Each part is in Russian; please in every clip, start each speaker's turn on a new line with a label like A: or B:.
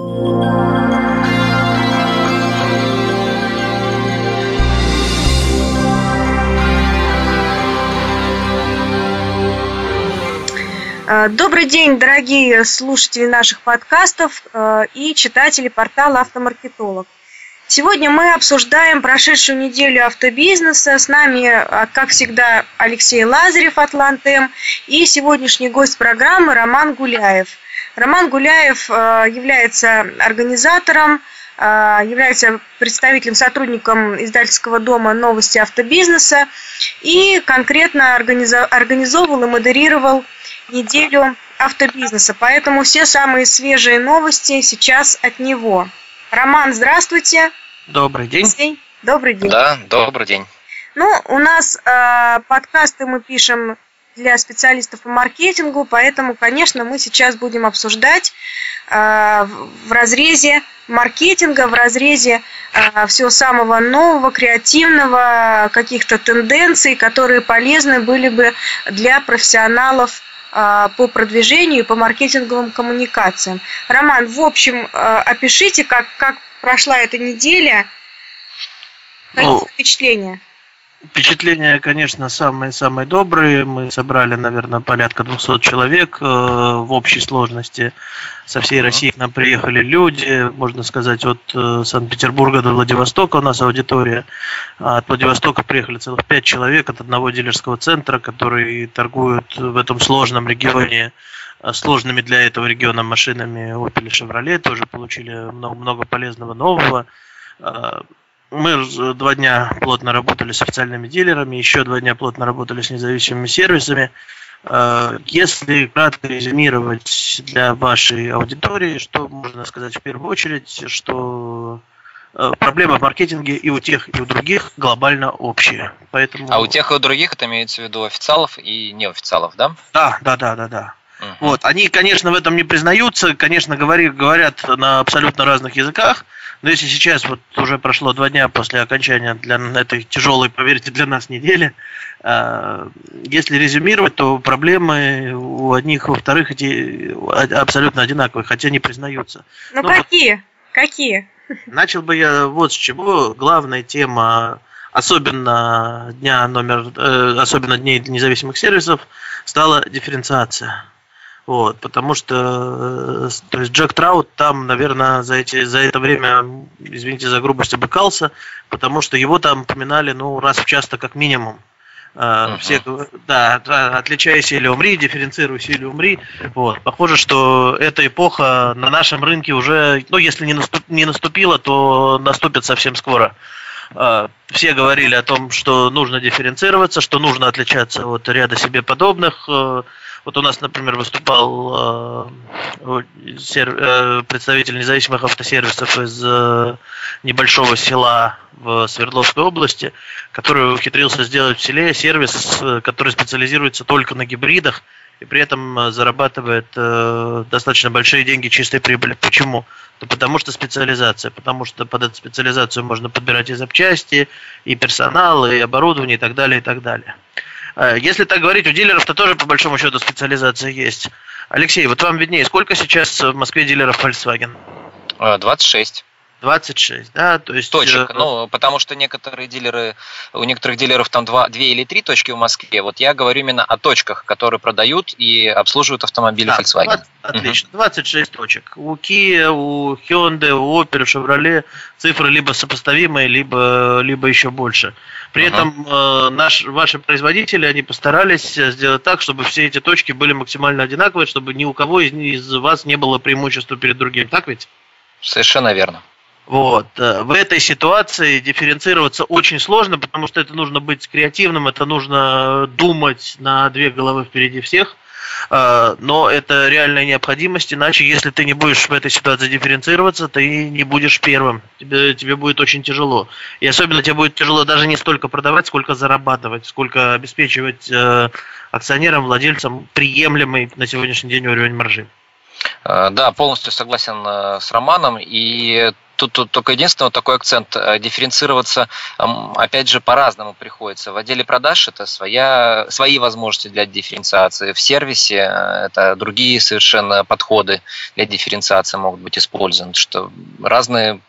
A: Э, добрый день, дорогие слушатели наших подкастов э, и читатели портала «Автомаркетолог». Сегодня мы обсуждаем прошедшую неделю автобизнеса. С нами, э, как всегда, Алексей Лазарев, Атлантем, и сегодняшний гость программы Роман Гуляев. Роман Гуляев является организатором, является представителем, сотрудником издательского дома «Новости автобизнеса» и конкретно организовывал и модерировал неделю автобизнеса, поэтому все самые свежие новости сейчас от него. Роман, здравствуйте.
B: Добрый день.
A: Добрый день.
C: Да, добрый день.
A: Ну, у нас э, подкасты мы пишем для специалистов по маркетингу, поэтому, конечно, мы сейчас будем обсуждать э, в разрезе маркетинга, в разрезе э, всего самого нового, креативного, каких-то тенденций, которые полезны были бы для профессионалов а, по продвижению и по маркетинговым коммуникациям. Роман, в общем, опишите, как, как прошла эта неделя, какие ну, впечатления?
B: Впечатления, конечно, самые-самые добрые. Мы собрали, наверное, порядка 200 человек э, в общей сложности. Со всей России к нам приехали люди, можно сказать, от э, Санкт-Петербурга до Владивостока у нас аудитория. А от Владивостока приехали целых 5 человек от одного дилерского центра, который торгует в этом сложном регионе э, сложными для этого региона машинами Opel и Chevrolet. Тоже получили много, много полезного нового мы два дня плотно работали с официальными дилерами, еще два дня плотно работали с независимыми сервисами. Э, если кратко резюмировать для вашей аудитории, что можно сказать в первую очередь, что э, проблема в маркетинге и у тех, и у других глобально общая. Поэтому...
C: А у тех и у других это имеется в виду официалов и неофициалов, да?
B: Да, да, да, да, да. Угу. Вот. Они, конечно, в этом не признаются, конечно, говори, говорят на абсолютно разных языках, но если сейчас вот уже прошло два дня после окончания для этой тяжелой, поверьте, для нас недели, а, если резюмировать, то проблемы у одних, у вторых эти абсолютно одинаковые, хотя не признаются.
A: Ну но какие? Вот какие?
B: Начал бы я вот с чего. Главная тема особенно дня номер, э, особенно дней независимых сервисов, стала дифференциация. Вот, потому что, э, то есть Джек Траут там, наверное, за, эти, за это время, извините за грубость, обыкался, потому что его там поминали, ну, раз в часто как минимум. Uh-huh. Все, да, отличайся или умри, дифференцируйся или умри. Вот. Похоже, что эта эпоха на нашем рынке уже, ну, если не, наступ, не наступила, то наступит совсем скоро. А, все говорили о том, что нужно дифференцироваться, что нужно отличаться от ряда себе подобных. Э, вот у нас, например, выступал э, э, представитель независимых автосервисов из э, небольшого села в Свердловской области, который ухитрился сделать в селе сервис, который специализируется только на гибридах и при этом зарабатывает достаточно большие деньги чистой прибыли. Почему? Да потому что специализация, потому что под эту специализацию можно подбирать и запчасти, и персонал, и оборудование, и так далее, и так далее. Э, если так говорить, у дилеров-то тоже по большому счету специализация есть. Алексей, вот вам виднее, сколько сейчас в Москве дилеров Volkswagen?
C: 26.
B: 26, да, то есть...
C: Точек, э, ну, потому что некоторые дилеры, у некоторых дилеров там два, две или три точки в Москве, вот я говорю именно о точках, которые продают и обслуживают автомобили да, Volkswagen. 20,
B: отлично, 26 точек. У Kia, у Hyundai, у Opel, Chevrolet цифры либо сопоставимые, либо, либо еще больше. При uh-huh. этом э, наш, ваши производители, они постарались сделать так, чтобы все эти точки были максимально одинаковые, чтобы ни у кого из, из вас не было преимущества перед другим, так ведь?
C: Совершенно верно.
B: Вот. Э, в этой ситуации дифференцироваться очень сложно, потому что это нужно быть креативным, это нужно думать на две головы впереди всех. Э, но это реальная необходимость, иначе если ты не будешь в этой ситуации дифференцироваться, ты не будешь первым. Тебе, тебе будет очень тяжело. И особенно тебе будет тяжело даже не столько продавать, сколько зарабатывать, сколько обеспечивать э, акционерам, владельцам приемлемый на сегодняшний день уровень маржи.
C: Да, полностью согласен с Романом. И тут, тут только единственный такой акцент. Э, дифференцироваться, опять же, по-разному приходится. В отделе продаж это своя, свои возможности для дифференциации. В сервисе э, это другие совершенно подходы для дифференциации могут быть использованы. Что разные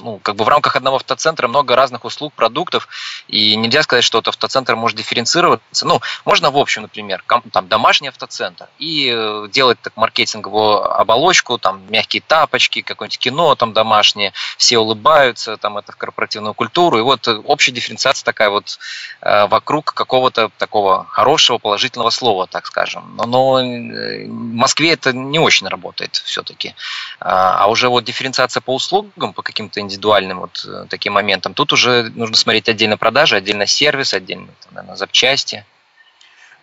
C: ну, как бы в рамках одного автоцентра много разных услуг, продуктов, и нельзя сказать, что вот автоцентр может дифференцироваться. Ну, можно в общем, например, там домашний автоцентр и э, делать так маркетинговую оболочку, там мягкие тапочки, какое-нибудь кино там домашнее, все улыбаются, там это в корпоративную культуру, и вот общая дифференциация такая вот э, вокруг какого-то такого хорошего, положительного слова, так скажем. Но, но э, в Москве это не очень работает все-таки. А, а уже вот дифференциация по услугам, по каким-то индивидуальным вот э, таким моментам. Тут уже нужно смотреть отдельно продажи, отдельно сервис, отдельно там, наверное, запчасти.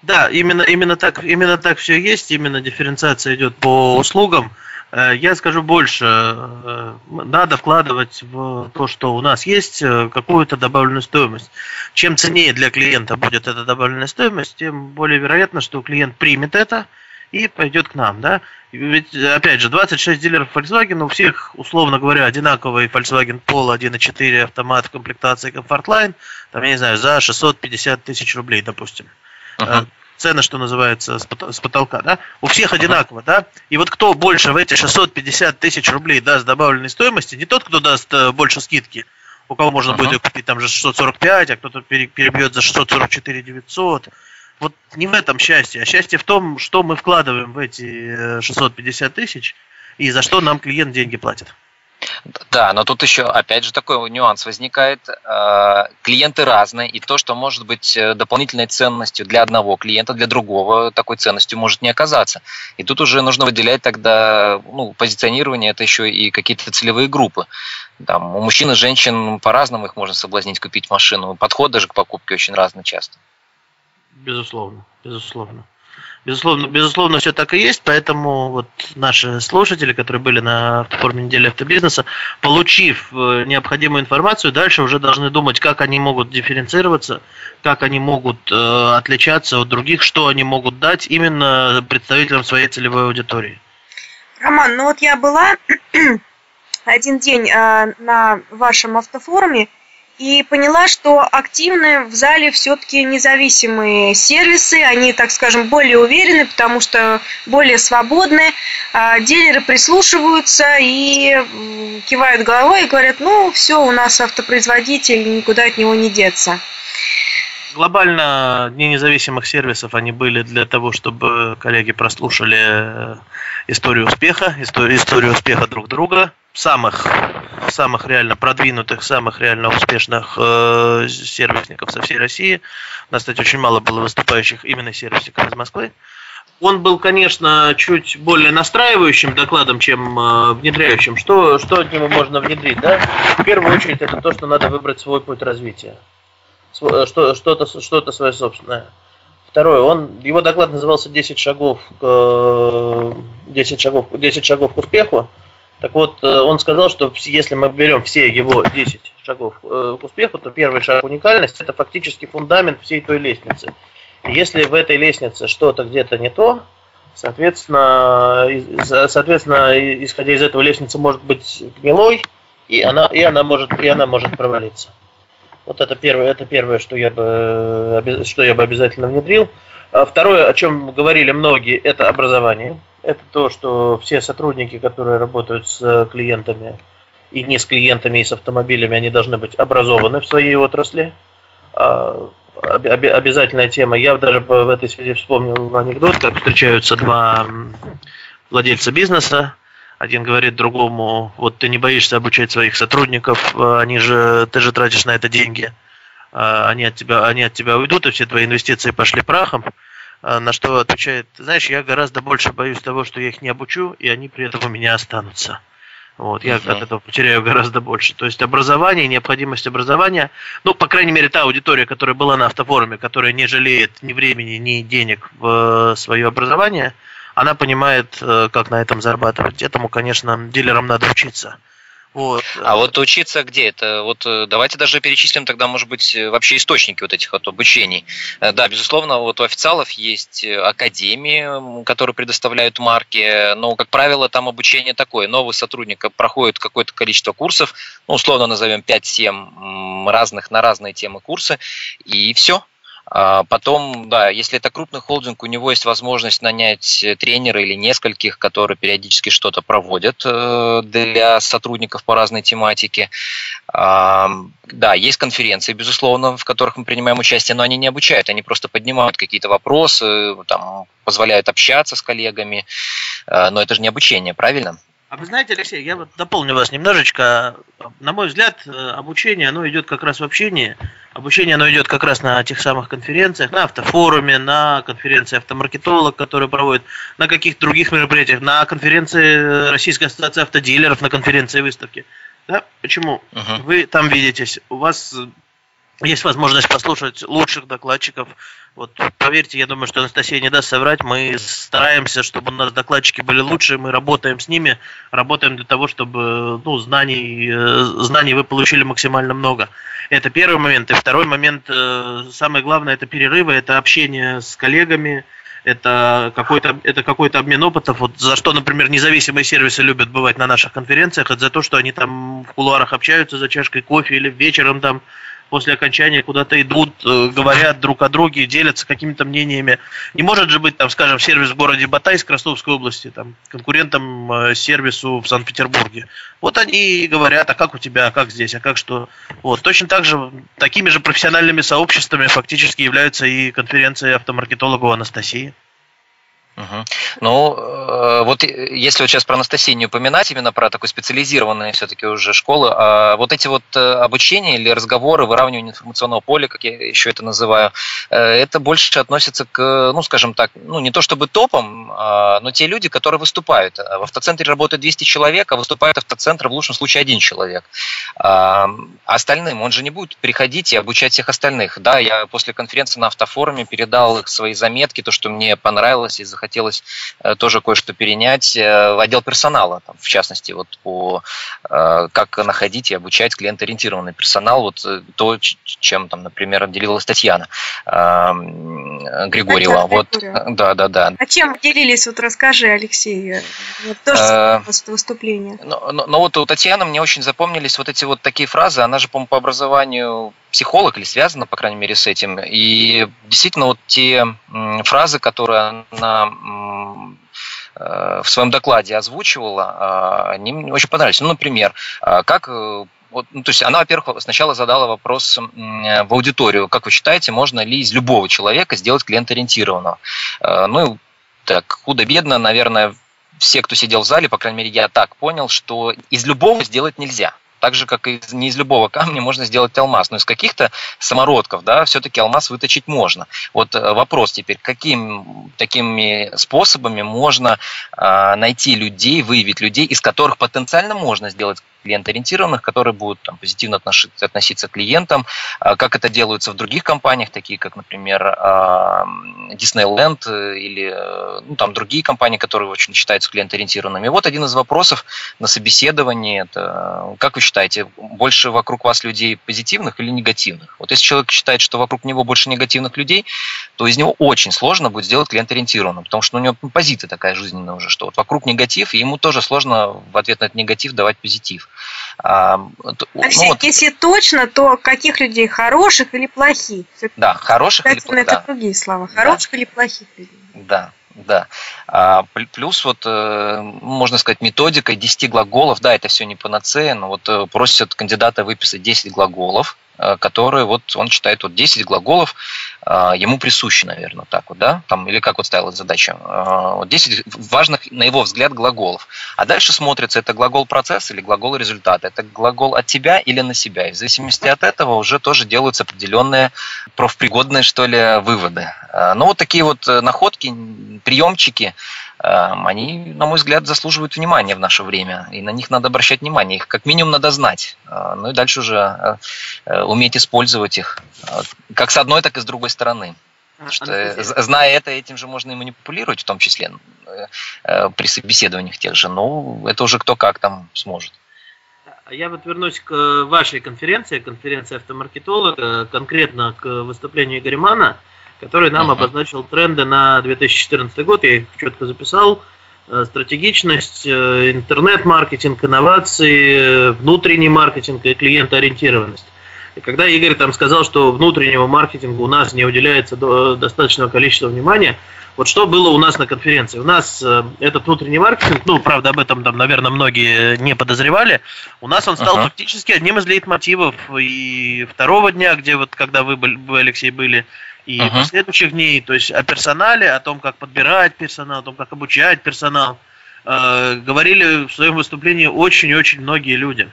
B: Да, именно, именно, так, именно так все есть, именно дифференциация идет по услугам. Э, я скажу больше, э, надо вкладывать в то, что у нас есть, какую-то добавленную стоимость. Чем ценнее для клиента будет эта добавленная стоимость, тем более вероятно, что клиент примет это и пойдет к нам. Да? Ведь, опять же, 26 дилеров Volkswagen, у всех, условно говоря, одинаковый Volkswagen Polo 1.4 автомат в комплектации Comfortline, там, я не знаю, за 650 тысяч рублей, допустим. Uh-huh. Цены, что называется, с потолка, да? У всех одинаково, да? И вот кто больше в эти 650 тысяч рублей даст добавленной стоимости, не тот, кто даст э, больше скидки, у кого можно uh-huh. будет купить там же 645, а кто-то перебьет за 644 900, вот не в этом счастье, а счастье в том, что мы вкладываем в эти 650 э, тысяч и за что нам клиент деньги платит.
C: Да, но тут еще, опять же, такой нюанс возникает. Э, клиенты разные, и то, что может быть э, дополнительной ценностью для одного клиента, для другого такой ценностью может не оказаться. И тут уже нужно выделять тогда ну, позиционирование, это еще и какие-то целевые группы. Там, у мужчин и женщин по-разному их можно соблазнить купить машину. Подход даже к покупке очень разный часто.
B: Безусловно, безусловно. Безусловно, безусловно, все так и есть, поэтому вот наши слушатели, которые были на автоформе недели автобизнеса, получив э, необходимую информацию, дальше уже должны думать, как они могут дифференцироваться, как они могут э, отличаться от других, что они могут дать именно представителям своей целевой аудитории.
A: Роман, ну вот я была один день э, на вашем автофоруме, и поняла, что активны в зале все-таки независимые сервисы, они, так скажем, более уверены, потому что более свободны, а дилеры прислушиваются и кивают головой и говорят, ну, все, у нас автопроизводитель, никуда от него не деться.
B: Глобально Дни независимых сервисов, они были для того, чтобы коллеги прослушали э, историю успеха, историю, историю успеха друг друга, самых самых реально продвинутых, самых реально успешных э, сервисников со всей России. У нас, кстати, очень мало было выступающих именно сервисников из Москвы. Он был, конечно, чуть более настраивающим докладом, чем э, внедряющим. Что, что от него можно внедрить? Да? В первую очередь, это то, что надо выбрать свой путь развития. Э, что, что-то, что-то свое собственное. Второе, он, его доклад назывался 10 шагов, к, 10 шагов, 10 шагов к успеху. Так вот, э, он сказал, что если мы берем все его 10 шагов э, к успеху, то первый шаг уникальность – это фактически фундамент всей той лестницы. Если в этой лестнице что-то где-то не то, соответственно, соответственно, исходя из этого, лестница может быть гнилой, и она, и она, может, и она может провалиться. Вот это первое, это первое, что я бы, что я бы обязательно внедрил. А второе, о чем говорили многие, это образование это то, что все сотрудники, которые работают с клиентами и не с клиентами, и с автомобилями, они должны быть образованы в своей отрасли. А, обязательная тема. Я даже в этой связи вспомнил анекдот, как встречаются два владельца бизнеса. Один говорит другому, вот ты не боишься обучать своих сотрудников, они же, ты же тратишь на это деньги, а, они от тебя, они от тебя уйдут, и все твои инвестиции пошли прахом. А, на что отвечает, знаешь, я гораздо больше боюсь того, что я их не обучу, и они при этом у меня останутся. Вот, я uh-huh. от этого потеряю гораздо больше. То есть образование, необходимость образования, ну, по крайней мере, та аудитория, которая была на автофоруме, которая не жалеет ни времени, ни денег в э, свое образование, она понимает, э, как на этом зарабатывать. Этому, конечно, дилерам надо учиться.
C: Вот. А вот учиться где? Это вот э, давайте даже перечислим тогда, может быть, э, вообще источники вот этих вот обучений. Э, да, безусловно, вот у официалов есть академии, которые предоставляют марки, но, как правило, там обучение такое. Новый сотрудник проходит какое-то количество курсов, ну, условно назовем 5-7 разных на разные темы курсы, и все, потом, да, если это крупный холдинг, у него есть возможность нанять э, тренера или нескольких, которые периодически что-то проводят э, для сотрудников по разной тематике. Да, есть конференции, безусловно, в которых мы принимаем участие, но они не обучают, они просто поднимают какие-то вопросы, там, позволяют общаться с коллегами, э, но это же не обучение, правильно?
B: А вы знаете, Алексей, я вот дополню вас немножечко. На мой взгляд, э, обучение, оно идет как раз в общении. Обучение, оно идет как раз на тех самых конференциях, на автофоруме, на конференции автомаркетолог, которые проводят, на каких-то других мероприятиях, на конференции Российской ассоциации автодилеров, на конференции выставки. Да? Почему? Uh-huh. Вы там видитесь, у вас есть возможность послушать лучших докладчиков. Вот поверьте, я думаю, что Анастасия не даст соврать. Мы стараемся, чтобы у нас докладчики были лучшие. Мы работаем с ними, работаем для того, чтобы ну, знаний, э, знаний вы получили максимально много. Это первый момент. И второй момент, э, самое главное, это перерывы, это общение с коллегами, это какой-то это какой-то обмен опытов. Вот за что, например, независимые сервисы любят бывать на наших конференциях, это за то, что они там в кулуарах общаются за чашкой кофе или вечером там после окончания куда-то идут, э, говорят друг о друге, делятся какими-то мнениями. Не может же быть, там, скажем, сервис в городе Батайск Ростовской области, там, конкурентом э, сервису в Санкт-Петербурге. Вот они говорят, а как у тебя, а как здесь, а как что. Вот. Точно так же, такими же профессиональными сообществами фактически являются и конференции автомаркетологов Анастасии.
C: Ну, э, вот если вот сейчас про Анастасию не упоминать, именно про такой специализированные все-таки уже школы, а вот эти вот э, обучения или разговоры, выравнивание информационного поля, как я еще это называю, э, это больше относится к, ну, скажем так, ну, не то чтобы топам, а, но те люди, которые выступают. В автоцентре работает 200 человек, а выступает автоцентр в лучшем случае один человек. А остальным он же не будет приходить и обучать всех остальных. Да, я после конференции на автофоруме передал их свои заметки, то, что мне понравилось и захотелось хотелось э, тоже кое-что перенять э, в отдел персонала, там, в частности, вот по э, как находить и обучать клиент-ориентированный персонал, вот то, чем, там, например, делилась Татьяна Григорьева. Татьяна вот,
A: да, да, да. А чем делились, вот расскажи, Алексей, тоже после выступления.
C: Но, но, но вот у Татьяны мне очень запомнились вот эти вот такие фразы, она же, по-моему, по образованию психолог или связана, по крайней мере, с этим. И действительно, вот те фразы, которые она э, в своем докладе озвучивала, а, они мне очень понравились. Ну, например, а, как э, вот, ну, то есть она, во-первых, сначала задала вопрос в аудиторию, как вы считаете, можно ли из любого человека сделать клиент-ориентированного? Э, ну, так, худо-бедно, наверное, все, кто сидел в зале, по крайней мере, я так понял, что из любого сделать нельзя так же, как и не из любого камня можно сделать алмаз, но из каких-то самородков, да, все-таки алмаз выточить можно. Вот э, вопрос теперь, какими такими способами можно э, найти людей, выявить людей, из которых потенциально можно сделать клиент-ориентированных, которые будут там, позитивно относиться, к клиентам, а, как это делается в других компаниях, такие как, например, Disneyland э, или э, ну, там другие компании, которые очень считаются клиент-ориентированными. вот один из вопросов на собеседовании, это как вы считаете, больше вокруг вас людей позитивных или негативных? Вот если человек считает, что вокруг него больше негативных людей, то из него очень сложно будет сделать клиент-ориентированным, потому что у него позиция такая жизненная уже, что вот вокруг негатив, и ему тоже сложно в ответ на этот негатив давать позитив.
A: А, Алексей, ну, вот, если точно, то каких людей хороших или плохих?
C: Да, хороших или
A: плохих. Это да. другие слова. Хороших да. или плохих людей?
C: Да. Да. А, плюс вот, э, можно сказать, методика 10 глаголов, да, это все не панацея, но вот э, просят кандидата выписать 10 глаголов, которые вот он читает вот 10 глаголов, э, ему присущи, наверное, так вот, да, там, или как вот ставилась задача, э, вот 10 важных, на его взгляд, глаголов. А дальше смотрится, это глагол процесс или глагол результата, это глагол от тебя или на себя. И в зависимости от этого уже тоже делаются определенные профпригодные, что ли, выводы. Но вот такие вот находки, приемчики, они, на мой взгляд, заслуживают внимания в наше время, и на них надо обращать внимание, их как минимум надо знать, э, ну и дальше уже э, э, уметь использовать их, как с одной, так и с другой стороны. А, что, зная это, этим же можно и манипулировать, в том числе при собеседованиях тех же, но это уже кто как там сможет.
B: А я вот вернусь к вашей конференции, конференции автомаркетолога, конкретно к выступлению Игоря Мана, который нам uh-huh. обозначил тренды на 2014 год. Я их четко записал. Э, стратегичность, э, интернет-маркетинг, инновации, внутренний маркетинг и клиентоориентированность. И когда Игорь там сказал, что внутреннего маркетинга у нас не уделяется достаточного количества внимания, вот что было у нас на конференции? У нас э, этот внутренний маркетинг, ну, правда, об этом там, наверное, многие не подозревали. У нас он стал uh-huh. фактически одним из лейтмотивов и второго дня, где вот, когда вы, вы Алексей, были, и uh-huh. последующих дней, то есть о персонале, о том, как подбирать персонал, о том, как обучать персонал, э, говорили в своем выступлении очень-очень многие люди.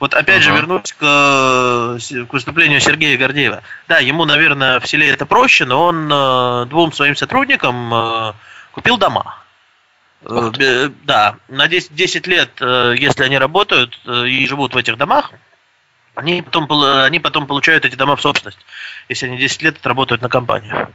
B: Вот опять uh-huh. же вернусь к, к выступлению Сергея Гордеева. Да, ему, наверное, в селе это проще, но он э, двум своим сотрудникам э, купил дома. Э, да, на 10, 10 лет, э, если они работают э, и живут в этих домах, они потом, они потом получают эти дома в собственность, если они 10 лет отработают на компанию.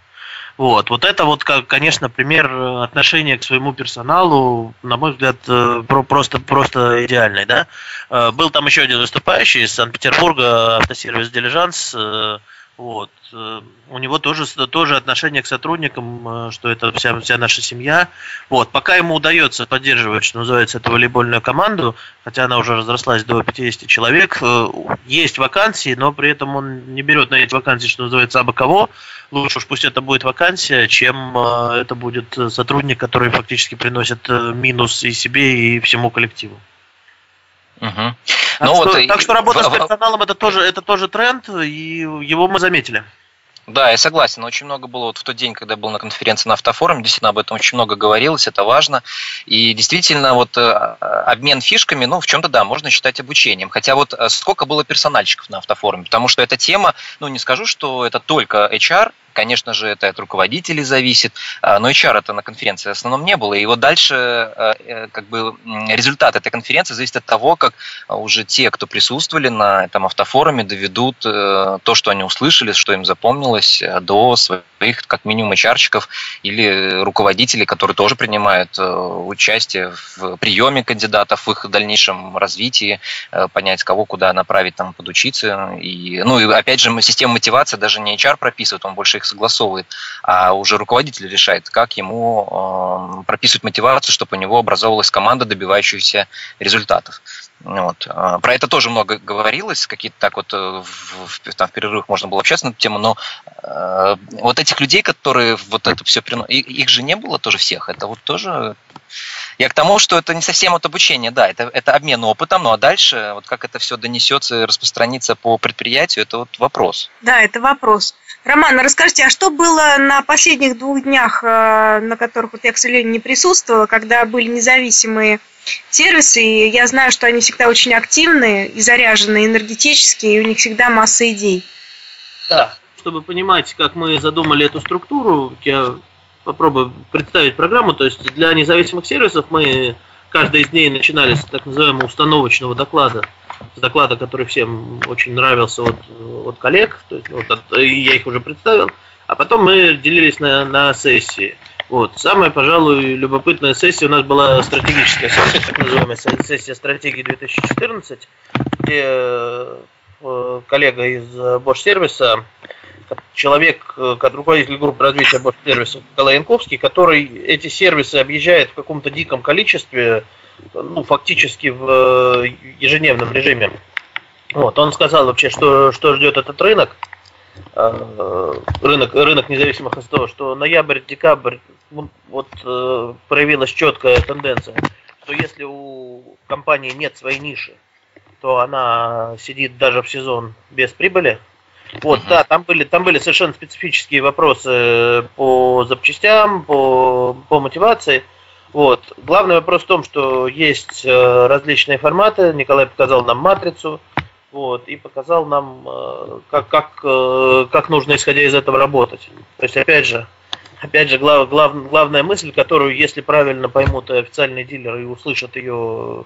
B: Вот, вот это вот, конечно, пример отношения к своему персоналу, на мой взгляд, э, просто, просто идеальный, да. Э, был там еще один выступающий из Санкт-Петербурга, автосервис «Дилижанс», э, вот. Э, у него тоже, тоже отношение к сотрудникам, э, что это вся, вся наша семья. Вот. Пока ему удается поддерживать, что называется, эту волейбольную команду, хотя она уже разрослась до 50 человек, э, есть вакансии, но при этом он не берет на эти вакансии, что называется, абы кого. Лучше уж пусть это будет вакансия, чем это будет сотрудник, который фактически приносит минус и себе, и всему коллективу. Угу. Так, ну, что, вот, так что работа в... с персоналом это тоже, это тоже тренд, и его мы заметили.
C: Да, я согласен. Очень много было вот в тот день, когда я был на конференции на автофоруме, действительно об этом очень много говорилось, это важно. И действительно, вот э, обмен фишками, ну, в чем-то, да, можно считать обучением. Хотя вот э, сколько было персональщиков на автофоруме, потому что эта тема, ну, не скажу, что это только HR, Конечно же, это от руководителей зависит, а, но HR это на конференции в основном не было. И вот дальше э, э, как бы результат этой конференции зависит от того, как уже те, кто присутствовали на этом автофоруме, доведут э, то, что они услышали, что им запомнилось, до своих как минимум HR или руководителей, которые тоже принимают участие в приеме кандидатов, в их дальнейшем развитии, понять, кого куда направить там подучиться. И, ну и опять же, система мотивации даже не HR прописывает, он больше их согласовывает, а уже руководитель решает, как ему э, прописывать мотивацию, чтобы у него образовалась команда, добивающаяся результатов. Вот. А, про это тоже много говорилось, какие-то так вот э, в, там, в перерывах можно было общаться на эту тему, но э, вот этих людей, которые вот это все приносят, их же не было тоже всех, это вот тоже... Я к тому, что это не совсем от обучения, да, это, это обмен опытом, ну а дальше, вот как это все донесется и распространится по предприятию, это вот вопрос.
A: Да, это вопрос. Роман, расскажите, а что было на последних двух днях, э, на которых вот я, к сожалению, не присутствовала, когда были независимые сервисы, и я знаю, что они всегда очень активные и заряженные энергетически, и у них всегда масса идей.
B: Да, чтобы понимать, как мы задумали эту структуру, я попробую представить программу. То есть для независимых сервисов мы каждый из дней начинали с так называемого установочного доклада с доклада, который всем очень нравился от, от коллег, то есть, вот, от, я их уже представил, а потом мы делились на, на сессии. Вот. Самая, пожалуй, любопытная сессия у нас была стратегическая сессия, так называемая сессия стратегии 2014, где э, коллега из Bosch сервиса, человек, как руководитель группы развития Bosch сервиса Николай Янковский, который эти сервисы объезжает в каком-то диком количестве, ну, фактически в э, ежедневном режиме. Вот, он сказал вообще, что, что ждет этот рынок, э, рынок, рынок независимых от того, что ноябрь, декабрь, ну, вот э, проявилась четкая тенденция, что если у компании нет своей ниши, то она сидит даже в сезон без прибыли. Вот, uh-huh. да, там были, там были совершенно специфические вопросы по запчастям, по, по мотивации. Вот. Главный вопрос в том, что есть э, различные форматы. Николай показал нам матрицу. Вот, и показал нам, э, как, как, э, как нужно, исходя из этого, работать. То есть, опять же, опять же, глав, глав, главная мысль, которую, если правильно поймут официальные дилеры и услышат ее,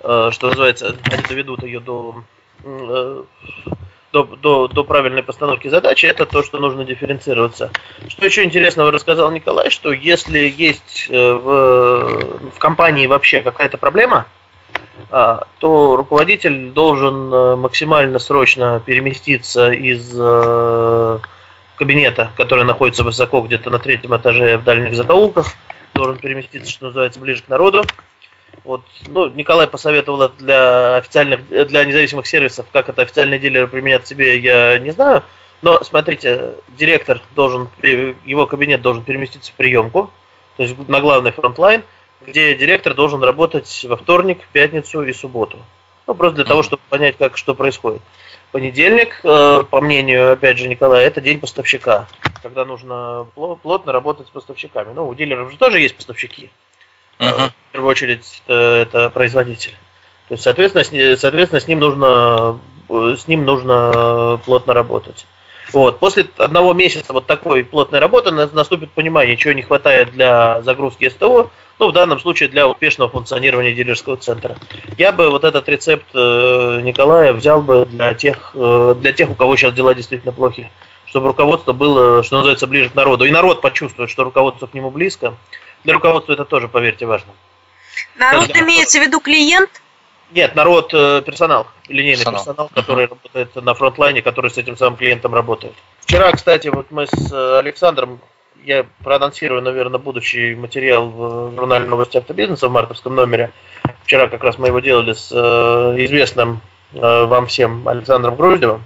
B: что называется, они доведут ее до до, до, до правильной постановки задачи, это то, что нужно дифференцироваться. Что еще интересного рассказал Николай, что если есть э, в, в компании вообще какая-то проблема, то руководитель должен э, максимально срочно переместиться из э, кабинета, который находится высоко, где-то на третьем этаже в дальних закоулках, должен переместиться, что называется, ближе к народу. Вот, ну, Николай посоветовал это для официальных, для независимых сервисов, как это официальные дилеры применят себе, я не знаю. Но смотрите, директор должен, его кабинет должен переместиться в приемку, то есть на главный frontline, где директор должен работать во вторник, пятницу и субботу. Ну, просто для того, чтобы понять, как что происходит. Понедельник, э, по мнению, опять же, Николая, это день поставщика, когда нужно плотно работать с поставщиками. Ну, у дилеров же тоже есть поставщики. Uh-huh. В первую очередь, это, это производитель. То есть, соответственно, с, соответственно, с ним нужно с ним нужно плотно работать. Вот. После одного месяца вот такой плотной работы наступит понимание, чего не хватает для загрузки СТО, ну, в данном случае для успешного функционирования дилерского центра. Я бы вот этот рецепт э, Николая взял бы для тех, э, для тех, у кого сейчас дела действительно плохи, чтобы руководство было, что называется, ближе к народу. И народ почувствует, что руководство к нему близко. Для руководства это тоже, поверьте, важно.
A: Народ Скажем, имеется в виду клиент?
B: Нет, народ э, персонал, линейный персонал, персонал который uh-huh. работает на фронтлайне, который с этим самым клиентом работает. Вчера, кстати, вот мы с Александром, я проанонсирую, наверное, будущий материал в журнале «Новости автобизнеса» в мартовском номере. Вчера как раз мы его делали с э, известным вам всем Александром Груздевым.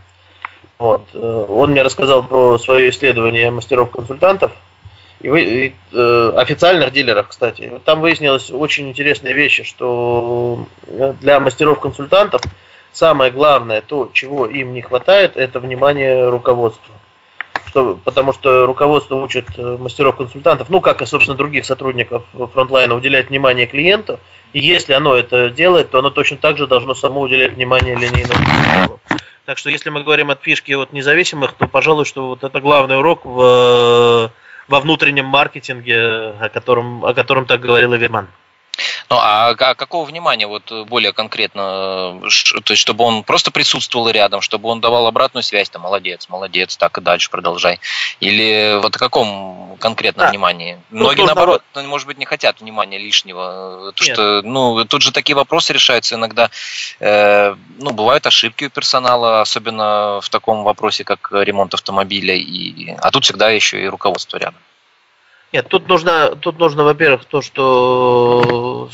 B: Вот. Он мне рассказал про свое исследование мастеров-консультантов – и вы, и, э, официальных дилеров, кстати. Там выяснилось очень интересные вещи, что э, для мастеров-консультантов самое главное, то, чего им не хватает, это внимание руководства. Что, потому что руководство учит э, мастеров-консультантов, ну, как и, собственно, других сотрудников фронтлайна, уделять внимание клиенту. И если оно это делает, то оно точно так же должно само уделять внимание линейному Так что, если мы говорим от фишки от независимых, то, пожалуй, что вот это главный урок в во внутреннем маркетинге, о котором, о котором так говорил Эверман.
C: Ну, а, а какого внимания вот более конкретно, то есть чтобы он просто присутствовал рядом, чтобы он давал обратную связь, там, молодец, молодец, так и дальше продолжай. Или вот о каком конкретном да. внимании? Ну, Многие, ну, наоборот, ну, может быть, не хотят внимания лишнего. То, что, ну, тут же такие вопросы решаются иногда. Э, ну, бывают ошибки у персонала, особенно в таком вопросе, как ремонт автомобиля. И, а тут всегда еще и руководство рядом.
B: Нет, тут нужно, тут нужно, во-первых, то, что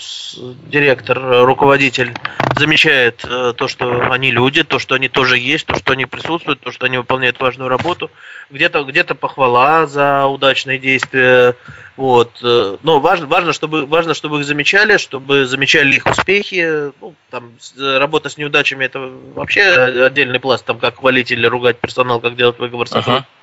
B: директор, руководитель замечает э, то, что они люди, то, что они тоже есть, то, что они присутствуют, то, что они выполняют важную работу. Где-то где похвала за удачные действия. Вот. Э, но важно, важно, чтобы, важно, чтобы их замечали, чтобы замечали их успехи. Ну, там, работа с неудачами это вообще отдельный пласт, там, как хвалить или ругать персонал, как делать выговор сотрудникам. Uh-huh.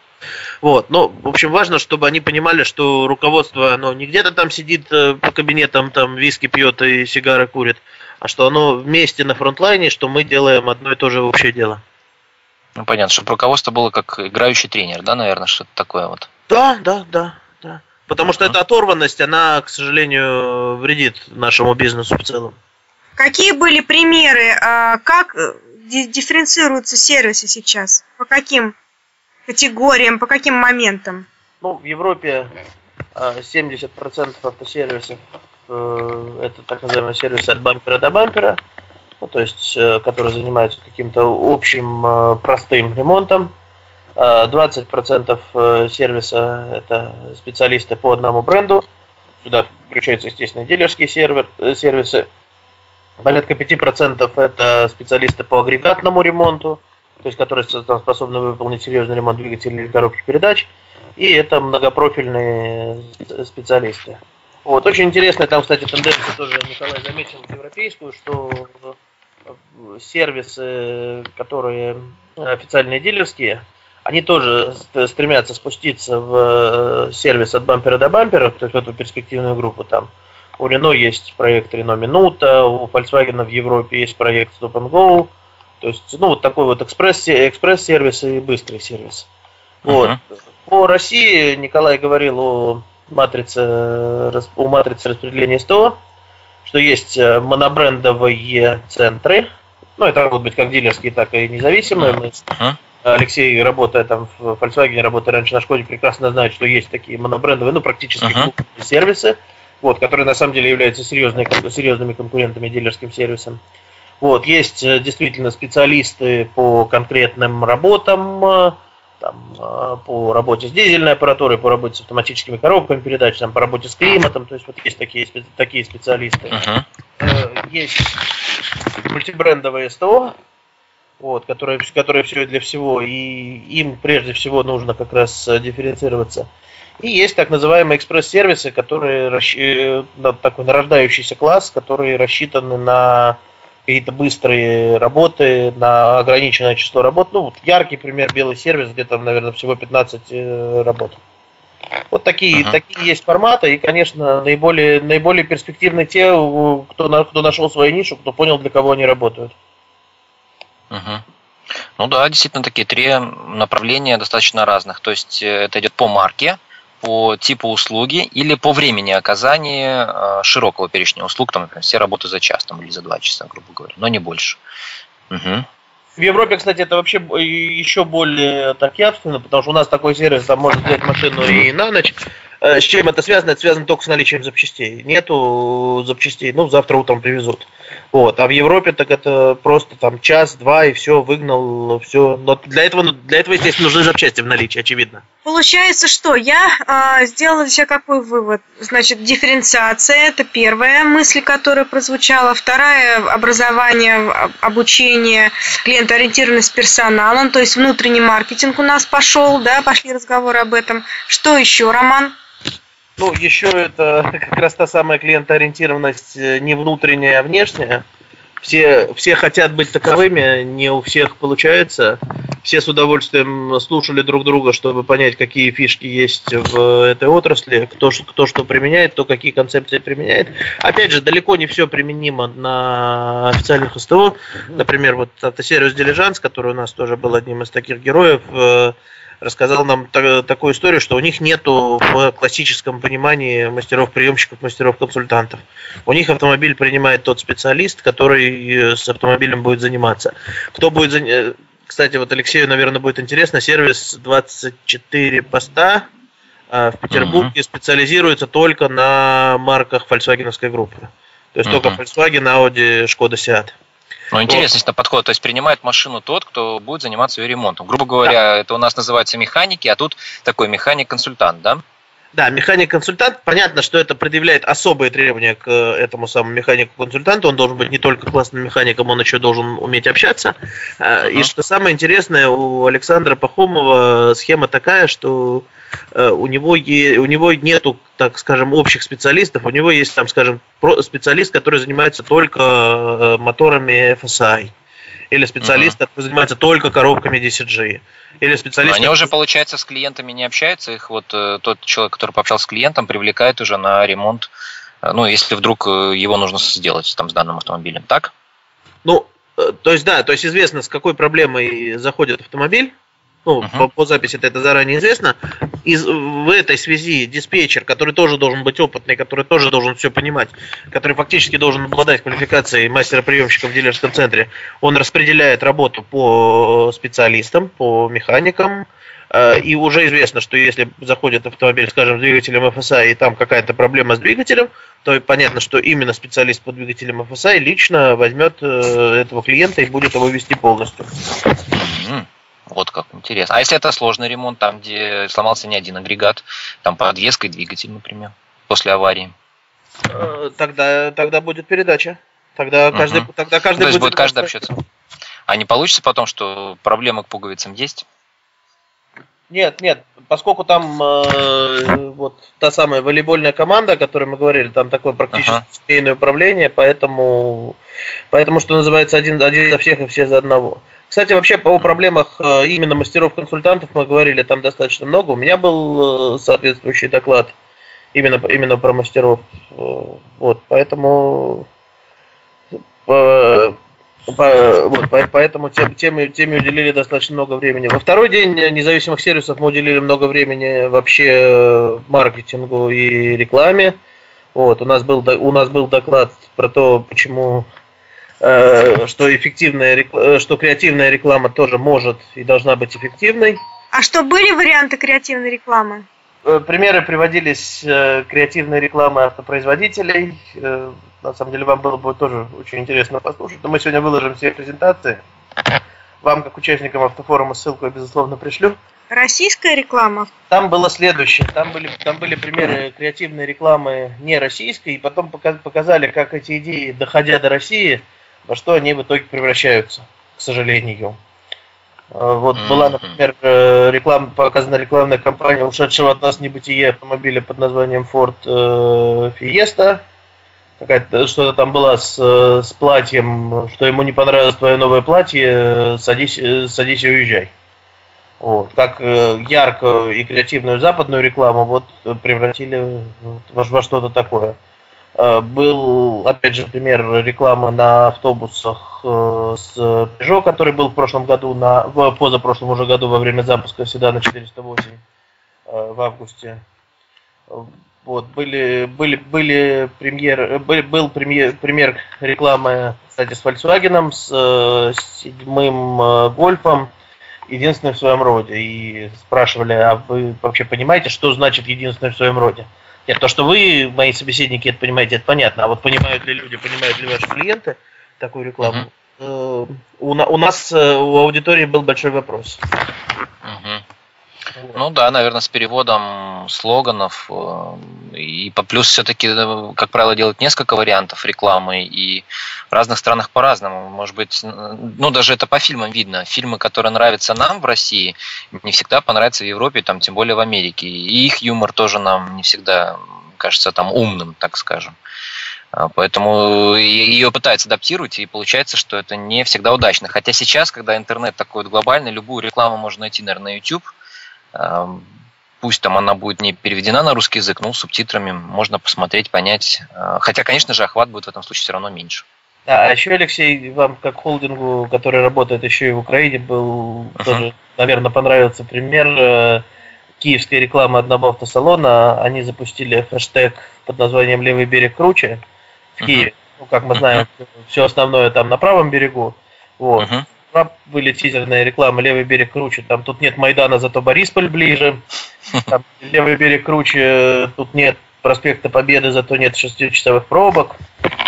B: Вот, ну, в общем, важно, чтобы они понимали, что руководство, оно не где-то там сидит э, по кабинетам, там виски пьет и сигары курит, а что оно вместе на фронтлайне, что мы делаем одно и то же общее дело.
C: Ну, понятно, чтобы руководство было как играющий тренер, да, наверное, что-то такое вот.
B: Да, да, да, да. Потому uh-huh. что эта оторванность, она, к сожалению, вредит нашему бизнесу в целом.
A: Какие были примеры, а, как э, дифференцируются сервисы сейчас? По каким категориям, по каким моментам?
B: Ну, в Европе 70% а, автосервисов э, это так называемые сервисы от бампера до бампера, ну, то есть, э, которые занимаются каким-то общим э, простым ремонтом. 20% сервиса это специалисты по одному бренду. Сюда включаются, естественно, дилерские сервер, сервисы. Порядка 5% это специалисты по агрегатному ремонту то есть которые способны выполнить серьезный ремонт двигателей или коробки передач, и это многопрофильные специалисты. Вот, очень интересная там, кстати, тенденция тоже Николай заметил европейскую, что сервисы, которые официальные дилерские, они тоже стремятся спуститься в сервис от бампера до бампера, то есть в эту перспективную группу там. У Renault есть проект Renault Minuta, у Volkswagen в Европе есть проект Stop and Go, то есть, ну, вот такой вот экспресс, экспресс-сервис и быстрый сервис. Вот. Uh-huh. По России Николай говорил о матрице, о матрице распределения СТО, что есть э, монобрендовые центры, ну, это могут быть как дилерские, так и независимые. Uh-huh. Алексей, работая там в Volkswagen, работая раньше на Шкоде, прекрасно знает, что есть такие монобрендовые, ну, практически uh-huh. сервисы, вот, которые на самом деле являются серьезными, серьезными конкурентами дилерским сервисам. Вот, есть э, действительно специалисты по конкретным работам, э, там, э, по работе с дизельной аппаратурой, по работе с автоматическими коробками передач, там, по работе с климатом, то есть вот есть такие, такие специалисты. Uh-huh. Есть мультибрендовые СТО, вот, которые, которые все для всего, и им прежде всего нужно как раз дифференцироваться. И есть так называемые экспресс-сервисы, которые такой нарождающийся класс, которые рассчитаны на какие-то быстрые работы, на ограниченное число работ. Ну, вот яркий пример белый сервис, где там, наверное, всего 15 э, работ. Вот такие, uh-huh. такие есть форматы, и, конечно, наиболее, наиболее перспективны те, кто, кто нашел свою нишу, кто понял, для кого они работают.
C: Uh-huh. Ну да, действительно, такие три направления достаточно разных. То есть э, это идет по марке, по типу услуги или по времени оказания э, широкого перечня услуг, там, например, все работы за час там, или за два часа, грубо говоря, но не больше.
B: Угу. В Европе, кстати, это вообще еще более так явственно, потому что у нас такой сервис, там можно взять машину и на ночь, Э, с чем это связано? Это связано только с наличием запчастей. Нету запчастей, ну, завтра утром привезут. Вот. А в Европе так это просто там час-два и все, выгнал, все. Но для этого, для этого, естественно, нужны запчасти в наличии, очевидно.
A: Получается, что я э, сделала себя какой вывод? Значит, дифференциация – это первая мысль, которая прозвучала. Вторая – образование, обучение, клиентоориентированность персоналом, то есть внутренний маркетинг у нас пошел, да, пошли разговоры об этом. Что еще, Роман?
B: Ну, еще это как раз та самая клиентоориентированность э, не внутренняя, а внешняя. Все, все хотят быть таковыми, не у всех получается. Все с удовольствием слушали друг друга, чтобы понять, какие фишки есть в этой отрасли, кто, кто что применяет, кто какие концепции применяет. Опять же, далеко не все применимо на официальных СТО. Например, вот автосервис Дилижанс, который у нас тоже был одним из таких героев, э, рассказал нам такую историю, что у них нету в классическом понимании мастеров-приемщиков, мастеров-консультантов. У них автомобиль принимает тот специалист, который с автомобилем будет заниматься. Кто будет заниматься? Кстати, вот Алексею, наверное, будет интересно, сервис 24 поста а, в Петербурге uh-huh. специализируется только на марках Volkswagen группы. То есть uh-huh. только Volkswagen, Audi, Skoda, Seat.
C: Ну, интересный вот. подход. То есть принимает машину тот, кто будет заниматься ее ремонтом. Грубо говоря, да. это у нас называется механики, а тут такой механик-консультант, да?
B: Да, механик-консультант, понятно, что это предъявляет особые требования к э, этому самому механику-консультанту. Он должен быть не только классным механиком, он еще должен уметь общаться. Uh-huh. И что самое интересное, у Александра Пахомова схема такая, что э, у него, у него нету, так скажем, общих специалистов, у него есть, там, скажем, специалист, который занимается только моторами FSI или специалист, uh-huh. который занимается только коробками DCG, или специалист.
C: Но они уже, получается, с клиентами не общаются, их вот э, тот человек, который пообщался с клиентом, привлекает уже на ремонт, э, ну, если вдруг э, его нужно сделать там с данным автомобилем, так?
B: Ну, то есть, да, то есть известно, с какой проблемой заходит автомобиль, ну, uh-huh. по, по записи это заранее известно. Из, в этой связи диспетчер, который тоже должен быть опытный, который тоже должен все понимать, который фактически должен обладать квалификацией мастера-приемщика в дилерском центре, он распределяет работу по специалистам, по механикам, э, и уже известно, что если заходит автомобиль, скажем, с двигателем FSI, и там какая-то проблема с двигателем, то понятно, что именно специалист по двигателям FSI лично возьмет э, этого клиента и будет его вести полностью.
C: Вот как интересно. А если это сложный ремонт, там, где сломался не один агрегат, там подвеска и двигатель, например, после аварии?
B: Э, тогда, тогда будет передача. Тогда каждый, угу. тогда каждый
C: То есть будет, будет каждый общаться. А не получится потом, что проблемы к пуговицам есть?
B: Нет, нет, поскольку там э, вот та самая волейбольная команда, о которой мы говорили, там такое практически ага. семейное управление, поэтому, поэтому что называется один, один за всех и все за одного. Кстати, вообще по проблемах э, именно мастеров-консультантов мы говорили там достаточно много. У меня был э, соответствующий доклад именно, именно про мастеров. Э, вот, поэтому вот, поэтому тем, теме, теме уделили достаточно много времени. Во второй день независимых сервисов мы уделили много времени вообще маркетингу и рекламе. Вот, у нас был у нас был доклад про то, почему Э, что эффективная, э, что креативная реклама тоже может и должна быть эффективной.
A: А что были варианты креативной рекламы?
B: Э, примеры приводились э, креативной рекламы автопроизводителей. На самом деле вам было бы тоже очень интересно послушать. Но мы сегодня выложим все презентации. Вам, как участникам автофорума, ссылку я, безусловно, пришлю.
A: Российская реклама?
B: Там было следующее. Там были, там были примеры креативной рекламы не российской, и потом показали, как эти идеи, доходя до России, во что они в итоге превращаются, к сожалению. А, вот mm-hmm. была, например, э, реклама, показана рекламная кампания ушедшего от нас небытие автомобиля под названием Ford э, Fiesta. Какая-то что-то там было с, э, с платьем, что ему не понравилось твое новое платье, садись, садись и уезжай. Вот. Как яркую и креативную западную рекламу вот превратили во, во что-то такое. Э, был, опять же, пример рекламы на автобусах э, с Peugeot, который был в прошлом году, на, в позапрошлом уже году во время запуска седана 408 э, в августе. Вот, были, были, были премьер, был, был премьер, пример рекламы, кстати, с Volkswagen, с седьмым гольфом, единственный в своем роде. И спрашивали, а вы вообще понимаете, что значит единственный в своем роде? Нет, то, что вы, мои собеседники, это понимаете, это понятно. А вот понимают ли люди, понимают ли ваши клиенты такую рекламу? Uh-huh. У, у нас, э, у аудитории был большой вопрос.
C: Uh-huh. Ну да, наверное, с переводом слоганов. Э, и по плюс все-таки, э, как правило, делают несколько вариантов рекламы, и в разных странах по-разному. Может быть, ну даже это по фильмам видно. Фильмы, которые нравятся нам в России, не всегда понравятся в Европе, там, тем более в Америке. И их юмор тоже нам не всегда кажется там умным, так скажем. А, поэтому ее пытаются адаптировать, и получается, что это не всегда удачно. Хотя сейчас, когда интернет такой вот глобальный, любую рекламу можно найти, наверное, на YouTube – Пусть там она будет не переведена на русский язык, но субтитрами можно посмотреть, понять. А, хотя, конечно же, охват будет в этом случае все равно меньше.
B: Да, а еще, Алексей, вам как холдингу, который работает еще и в Украине, был uh-huh. тоже, наверное, понравился пример э, киевской рекламы одного автосалона. Они запустили хэштег под названием «Левый берег круче» в uh-huh. Киеве. Ну, как мы знаем, uh-huh. все основное там на правом берегу. Вот. Uh-huh были тизерная реклама «Левый берег круче». Там тут нет Майдана, зато Борисполь ближе. Там, «Левый берег круче», тут нет проспекта Победы, зато нет шестичасовых пробок.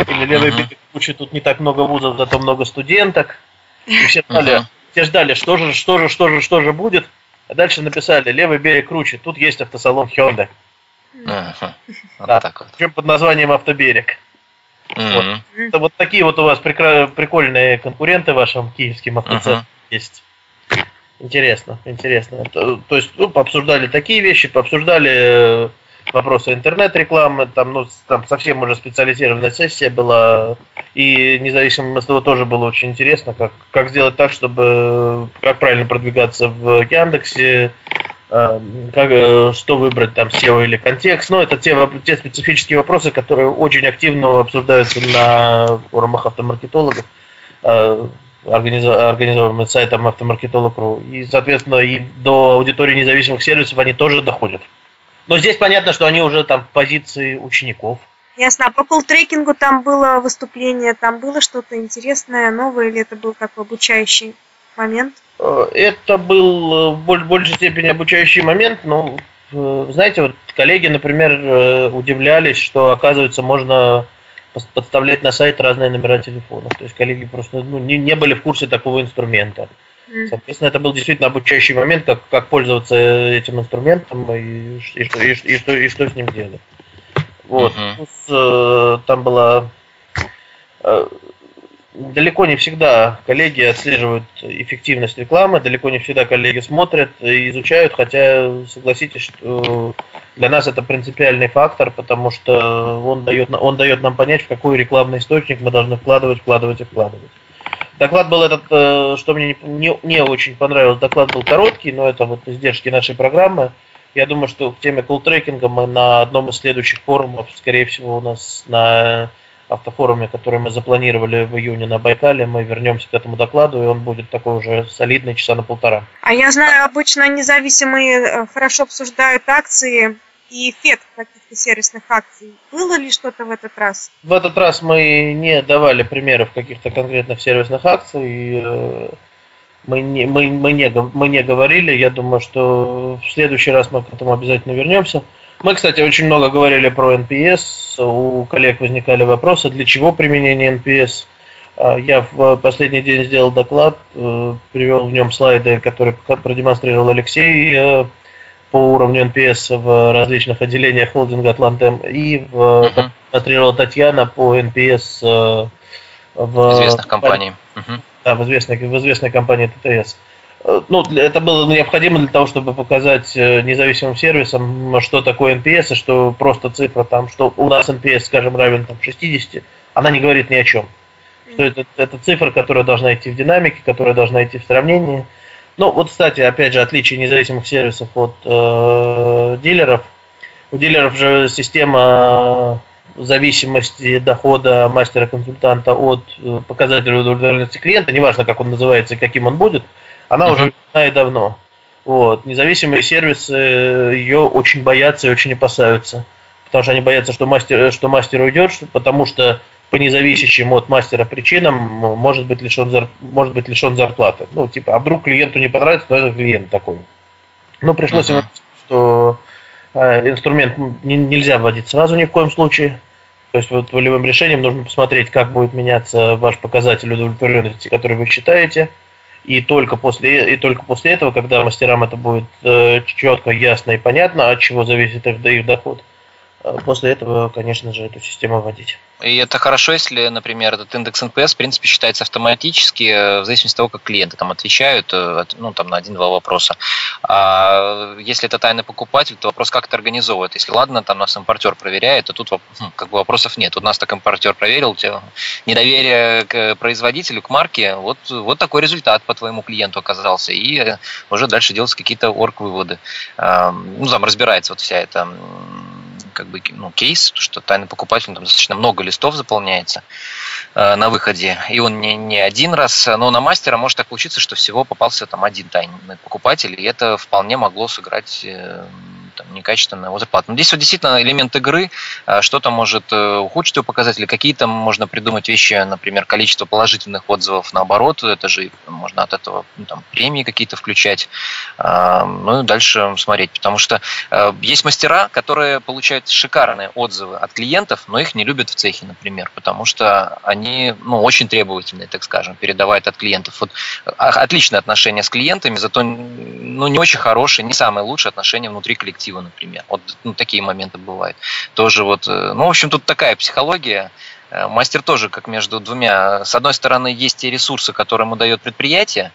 B: Или «Левый берег круче», тут не так много вузов, зато много студенток. И все ждали, все ждали, что же, что же, что же, что же будет. А дальше написали «Левый берег круче», тут есть автосалон Hyundai. Ага. Вот да, так вот. Причем под названием «Автоберег». Mm-hmm. Вот. вот такие вот у вас прикра- прикольные конкуренты вашим киевским автоцентрам uh-huh. есть. Интересно, интересно. То, то есть, ну, пообсуждали такие вещи, пообсуждали э, вопросы интернет-рекламы, там, ну, там совсем уже специализированная сессия была, и независимо от того тоже было очень интересно, как, как сделать так, чтобы, как правильно продвигаться в Яндексе, как, э, что выбрать, там, SEO или контекст. Но это те, те специфические вопросы, которые очень активно обсуждаются на форумах автомаркетологов, э, организованным сайтом автомаркетолог.ру. И, соответственно, и до аудитории независимых сервисов они тоже доходят. Но здесь понятно, что они уже там в позиции учеников.
A: Ясно. А по колл-трекингу там было выступление, там было что-то интересное, новое, или это был такой обучающий момент?
B: Э, это был э, в большей степени обучающий момент, но, э, знаете, вот коллеги, например, удивлялись, что, оказывается, можно подставлять на сайт разные номера телефонов. То есть коллеги просто ну, не, не были в курсе такого инструмента. Соответственно, это был действительно обучающий момент, как, как пользоваться этим инструментом и, и, что, и, и, что, и что с ним делать. Вот. Uh-huh. Там была далеко не всегда коллеги отслеживают эффективность рекламы, далеко не всегда коллеги смотрят и изучают, хотя согласитесь, что для нас это принципиальный фактор, потому что он дает, он дает нам понять, в какой рекламный источник мы должны вкладывать, вкладывать и вкладывать. Доклад был этот, э, что мне не, не очень понравилось, доклад был короткий, но это вот издержки нашей программы. Я думаю, что к теме колл-трекинга мы на одном из следующих форумов, скорее всего, у нас на автофоруме, который мы запланировали в июне на Байкале. Мы вернемся к этому докладу, и он будет такой уже солидный, часа на полтора.
A: А я знаю, обычно независимые э, хорошо обсуждают акции и эффект каких-то сервисных акций. Было ли что-то в этот раз?
B: В этот раз мы не давали примеров каких-то конкретных сервисных акций. Э, мы не, мы, мы, не, мы не говорили. Я думаю, что в следующий раз мы к этому обязательно вернемся. Мы, кстати, очень много говорили про NPS. У коллег возникали вопросы, для чего применение NPS. А, я в последний день сделал доклад, э, привел в нем слайды, которые продемонстрировал Алексей э, по уровню NPS в различных отделениях холдинга Атлантем и в, uh-huh. Татьяна по NPS
C: э, в известных компаниях. Uh-huh.
B: Да, в известной, в известной компании ТТС. Ну, это было необходимо для того, чтобы показать независимым сервисам, что такое NPS, и что просто цифра там, что у нас NPS, скажем, равен там, 60, она не говорит ни о чем что это, это цифра, которая должна идти в динамике, которая должна идти в сравнении. Ну, вот, кстати, опять же, отличие независимых сервисов от э, дилеров. У дилеров же система зависимости дохода мастера-консультанта от э, показателя удовлетворенности клиента, неважно, как он называется и каким он будет, она uh-huh. уже знает давно. Вот. Независимые сервисы ее очень боятся и очень опасаются. Потому что они боятся, что мастер, что мастер уйдет, потому что по независящим от мастера причинам может быть лишен, может быть лишен зарплаты. Ну, типа, а вдруг клиенту не понравится, но это клиент такой. Ну, пришлось uh-huh. что э, инструмент нельзя вводить сразу ни в коем случае. То есть вот волевым решением нужно посмотреть, как будет меняться ваш показатель удовлетворенности, который вы считаете. И только после, и только после этого, когда мастерам это будет э, четко, ясно и понятно, от чего зависит их, доход, после этого, конечно же, эту систему вводить.
C: И это хорошо, если, например, этот индекс NPS, в принципе, считается автоматически, э, в зависимости от того, как клиенты там отвечают, э, ну, там, на один-два вопроса. А если это тайный покупатель, то вопрос, как это организовывает. Если, ладно, там нас импортер проверяет, то тут хм, как бы вопросов нет. У нас так импортер проверил, тебя недоверие к производителю, к марке, вот, вот такой результат по твоему клиенту оказался. И э, уже дальше делаются какие-то орг-выводы. Ну, там разбирается вот вся эта как бы ну, кейс, что тайный покупатель там достаточно много листов заполняется э, на выходе, и он не, не один раз, но на мастера может так получиться, что всего попался там один тайный покупатель, и это вполне могло сыграть э, некачественная зарплата. Но здесь вот действительно элемент игры, а, что-то может э, ухудшить его показатели, какие-то можно придумать вещи, например, количество положительных отзывов наоборот, это же можно от этого ну, там, премии какие-то включать, а, ну и дальше смотреть, потому что э, есть мастера, которые получают шикарные отзывы от клиентов, но их не любят в цехе, например, потому что они ну, очень требовательные, так скажем, передавают от клиентов. Вот а, отличные отношения с клиентами, зато ну, не очень хорошие, не самые лучшие отношения внутри коллектива например. Вот ну, такие моменты бывают. Тоже вот, э, ну, в общем, тут такая психология. Э, мастер тоже как между двумя. С одной стороны, есть те ресурсы, которые ему дает предприятие,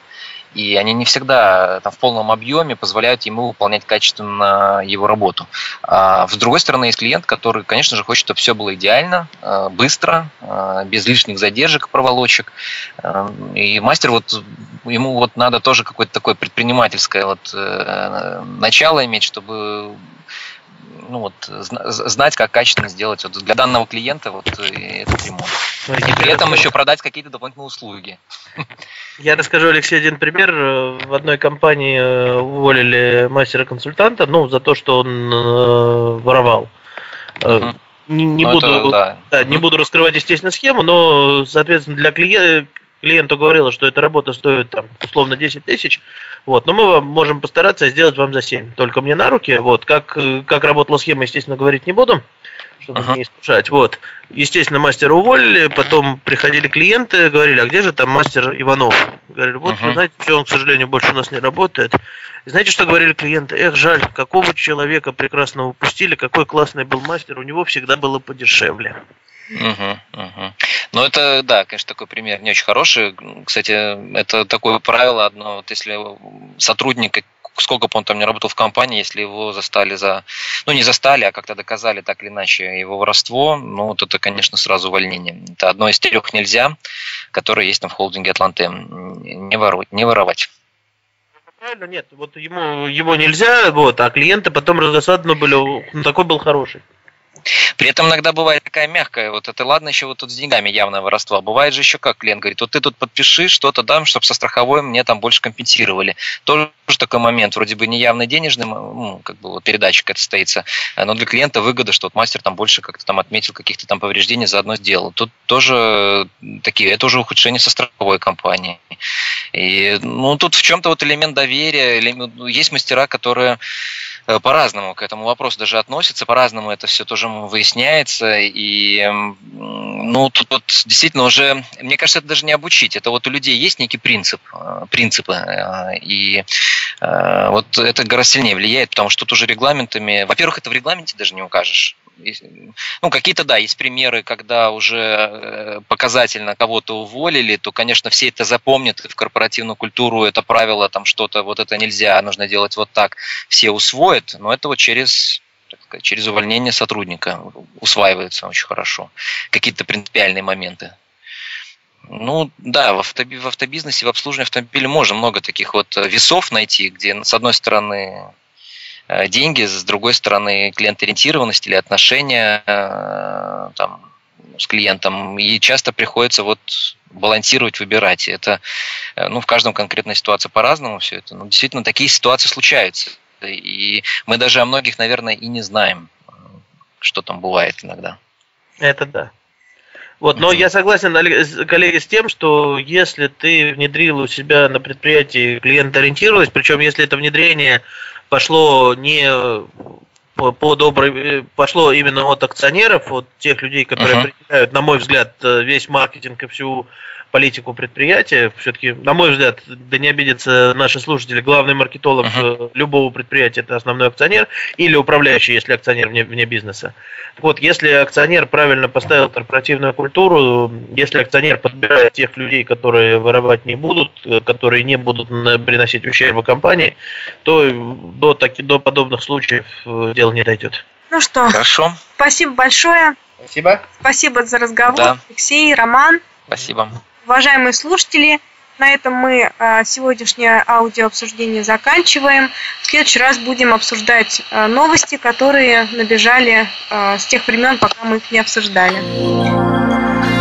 C: и они не всегда там, в полном объеме позволяют ему выполнять качественно его работу. А с другой стороны, есть клиент, который, конечно же, хочет, чтобы все было идеально, э, быстро, без лишних задержек, проволочек. И мастер вот ему вот надо тоже какое-то такое предпринимательское вот э, начало иметь, чтобы ну вот знать, как качественно сделать вот для данного клиента вот э, этот ремонт. Ну, И при этом еще продать какие-то дополнительные услуги.
B: Я расскажу, Алексей, один пример. В одной компании э, уволили мастера-консультанта, ну, за то, что он э, воровал. Не, не, ну, буду, это, да. Да, не буду раскрывать, естественно, схему, но, соответственно, для клиента клиенту говорила, что эта работа стоит там условно 10 тысяч, вот, но мы вам можем постараться сделать вам за 7. Только мне на руки, вот, как, как работала схема, естественно, говорить не буду, чтобы uh-huh. не искушать. Вот. Естественно, мастера уволили, потом приходили клиенты, говорили, а где же там мастер Иванов? Говорили, вот, вы знаете, что он, к сожалению, больше у нас не работает. И знаете, что говорили клиенты? Эх, жаль, какого человека прекрасно упустили, какой классный был мастер, у него всегда было подешевле.
C: Угу, угу. Ну, это, да, конечно, такой пример не очень хороший. Кстати, это такое правило одно, вот если сотрудник, сколько бы он там не работал в компании, если его застали за, ну, не застали, а как-то доказали так или иначе его воровство, ну, вот это, конечно, сразу увольнение. Это одно из трех нельзя, которые есть там в холдинге Атланты. Не воровать. Не воровать.
B: Правильно, нет, вот ему его нельзя, вот, а клиенты потом раздосадно были, такой был хороший.
C: При этом иногда бывает такая мягкая, вот это ладно еще вот тут с деньгами явное воровство. Бывает же еще как клиент говорит, вот ты тут подпиши что-то дам, чтобы со страховой мне там больше компенсировали. Тоже такой момент, вроде бы не явно денежный, ну, как бы вот передатчик это стоится, но для клиента выгода, что вот мастер там больше как-то там отметил каких-то там повреждений, заодно сделал. Тут тоже такие, это уже ухудшение со страховой компанией. И ну, тут в чем-то вот элемент доверия, ну, есть мастера, которые Э, по-разному к этому вопросу даже относятся, по-разному это все тоже выясняется. И ну, тут вот действительно уже, мне кажется, это даже не обучить. Это вот у людей есть некий принцип, э, принципы. Э, и вот это гораздо сильнее влияет, потому что тут уже регламентами, во-первых, это в регламенте даже не укажешь ну, какие-то, да, есть примеры, когда уже э, показательно кого-то уволили, то, конечно, все это запомнят, в корпоративную культуру это правило, там что-то, вот это нельзя, нужно делать вот так, все усвоят, но это вот через через увольнение сотрудника усваивается очень хорошо. Какие-то принципиальные моменты. Ну да, в, автоби, в автобизнесе, в обслуживании автомобиля можно много таких вот весов найти, где с одной стороны Э, деньги, с другой стороны клиент-ориентированность или отношения э, там, с клиентом. И часто приходится вот балансировать, выбирать. Это э, ну, в каждом конкретной ситуации по-разному все это. Но действительно, такие ситуации случаются. И мы даже о многих, наверное, и не знаем, что там бывает иногда.
B: Это да. Вот, но я согласен, коллеги, с тем, что если ты внедрил у себя на предприятии клиент-ориентированность, причем если это внедрение пошло не по, по доброй, пошло именно от акционеров, от тех людей, которые uh-huh. определяют, на мой взгляд, весь маркетинг и всю политику предприятия. Все-таки, на мой взгляд, да не обидятся наши слушатели, главный маркетолог uh-huh. любого предприятия это основной акционер или управляющий, если акционер вне, вне бизнеса. Так вот, если акционер правильно поставил корпоративную культуру, если акционер подбирает тех людей, которые воровать не будут, которые не будут приносить ущерба компании, то до, таки, до подобных случаев э, дело не дойдет.
A: Ну что, Хорошо. спасибо большое.
B: Спасибо.
A: Спасибо за разговор, да. Алексей, Роман.
C: Спасибо.
A: Уважаемые слушатели, на этом мы а, сегодняшнее аудиообсуждение заканчиваем. В следующий раз будем обсуждать а, новости, которые набежали а, с тех времен, пока мы их не обсуждали.